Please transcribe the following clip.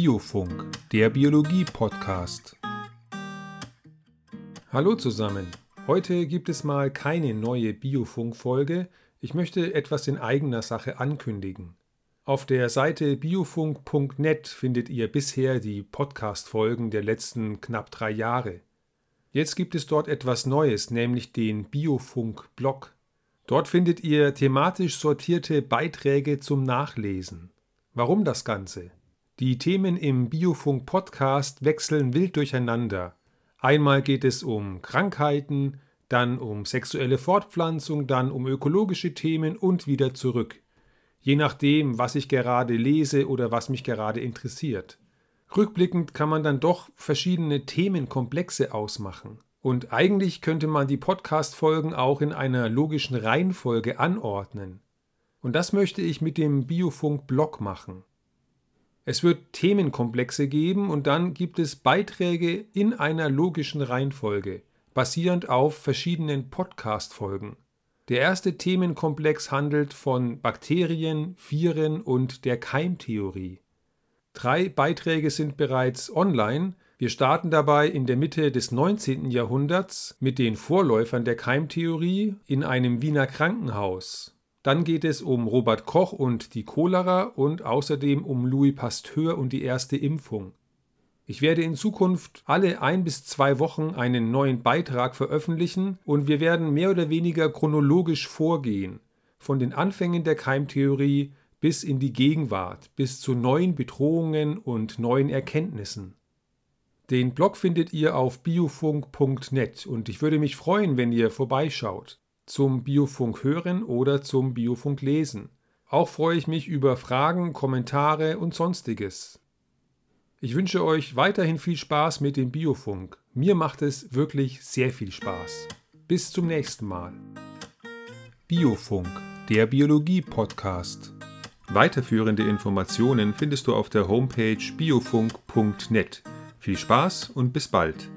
Biofunk, der Biologie-Podcast. Hallo zusammen. Heute gibt es mal keine neue Biofunk-Folge. Ich möchte etwas in eigener Sache ankündigen. Auf der Seite biofunk.net findet ihr bisher die Podcast-Folgen der letzten knapp drei Jahre. Jetzt gibt es dort etwas Neues, nämlich den Biofunk-Blog. Dort findet ihr thematisch sortierte Beiträge zum Nachlesen. Warum das Ganze? Die Themen im Biofunk Podcast wechseln wild durcheinander. Einmal geht es um Krankheiten, dann um sexuelle Fortpflanzung, dann um ökologische Themen und wieder zurück. Je nachdem, was ich gerade lese oder was mich gerade interessiert. Rückblickend kann man dann doch verschiedene Themenkomplexe ausmachen. Und eigentlich könnte man die Podcast-Folgen auch in einer logischen Reihenfolge anordnen. Und das möchte ich mit dem Biofunk-Blog machen. Es wird Themenkomplexe geben und dann gibt es Beiträge in einer logischen Reihenfolge, basierend auf verschiedenen Podcast-Folgen. Der erste Themenkomplex handelt von Bakterien, Viren und der Keimtheorie. Drei Beiträge sind bereits online. Wir starten dabei in der Mitte des 19. Jahrhunderts mit den Vorläufern der Keimtheorie in einem Wiener Krankenhaus. Dann geht es um Robert Koch und die Cholera und außerdem um Louis Pasteur und die erste Impfung. Ich werde in Zukunft alle ein bis zwei Wochen einen neuen Beitrag veröffentlichen und wir werden mehr oder weniger chronologisch vorgehen, von den Anfängen der Keimtheorie bis in die Gegenwart, bis zu neuen Bedrohungen und neuen Erkenntnissen. Den Blog findet ihr auf biofunk.net und ich würde mich freuen, wenn ihr vorbeischaut zum Biofunk hören oder zum Biofunk lesen. Auch freue ich mich über Fragen, Kommentare und sonstiges. Ich wünsche euch weiterhin viel Spaß mit dem Biofunk. Mir macht es wirklich sehr viel Spaß. Bis zum nächsten Mal. Biofunk, der Biologie-Podcast. Weiterführende Informationen findest du auf der Homepage biofunk.net. Viel Spaß und bis bald.